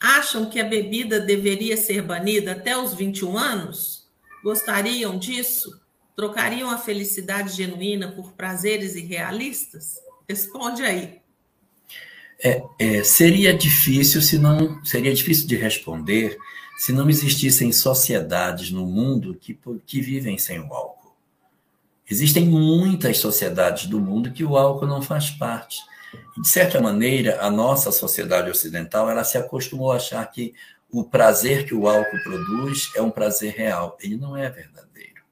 acham que a bebida deveria ser banida até os 21 anos? Gostariam disso? Trocariam a felicidade genuína por prazeres irrealistas? Responde aí. É, é, seria difícil se não seria difícil de responder se não existissem sociedades no mundo que, que vivem sem o álcool. Existem muitas sociedades do mundo que o álcool não faz parte. De certa maneira, a nossa sociedade ocidental ela se acostumou a achar que o prazer que o álcool produz é um prazer real. Ele não é verdadeiro.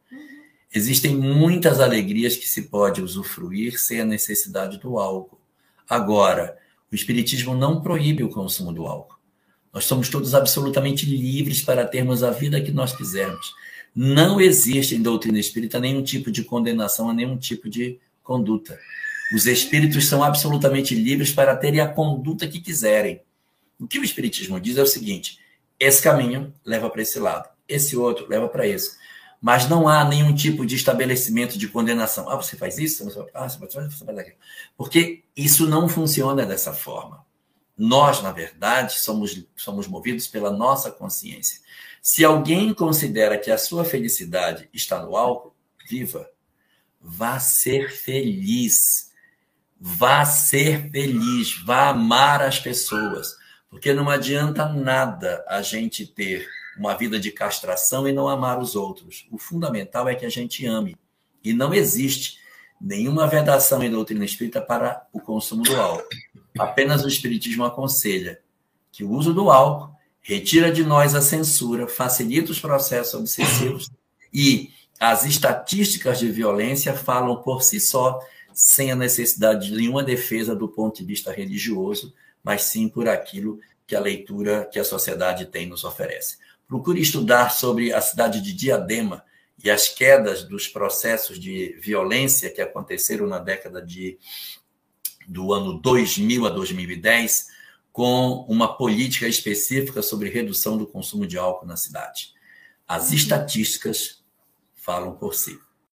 Existem muitas alegrias que se pode usufruir sem a necessidade do álcool. Agora, o Espiritismo não proíbe o consumo do álcool. Nós somos todos absolutamente livres para termos a vida que nós quisermos. Não existe em doutrina espírita nenhum tipo de condenação a nenhum tipo de conduta. Os espíritos são absolutamente livres para terem a conduta que quiserem. O que o espiritismo diz é o seguinte: esse caminho leva para esse lado, esse outro leva para esse. Mas não há nenhum tipo de estabelecimento de condenação. Ah, você faz isso? Ah, você faz aquilo. Porque isso não funciona dessa forma. Nós, na verdade, somos, somos movidos pela nossa consciência. Se alguém considera que a sua felicidade está no álcool, viva. Vá ser feliz. Vá ser feliz. Vá amar as pessoas. Porque não adianta nada a gente ter uma vida de castração e não amar os outros. O fundamental é que a gente ame. E não existe nenhuma vedação em doutrina espírita para o consumo do álcool. Apenas o Espiritismo aconselha que o uso do álcool retira de nós a censura, facilita os processos obsessivos e as estatísticas de violência falam por si só, sem a necessidade de nenhuma defesa do ponto de vista religioso, mas sim por aquilo que a leitura que a sociedade tem nos oferece. Procure estudar sobre a cidade de Diadema, e as quedas dos processos de violência que aconteceram na década de do ano 2000 a 2010, com uma política específica sobre redução do consumo de álcool na cidade. As estatísticas falam por si.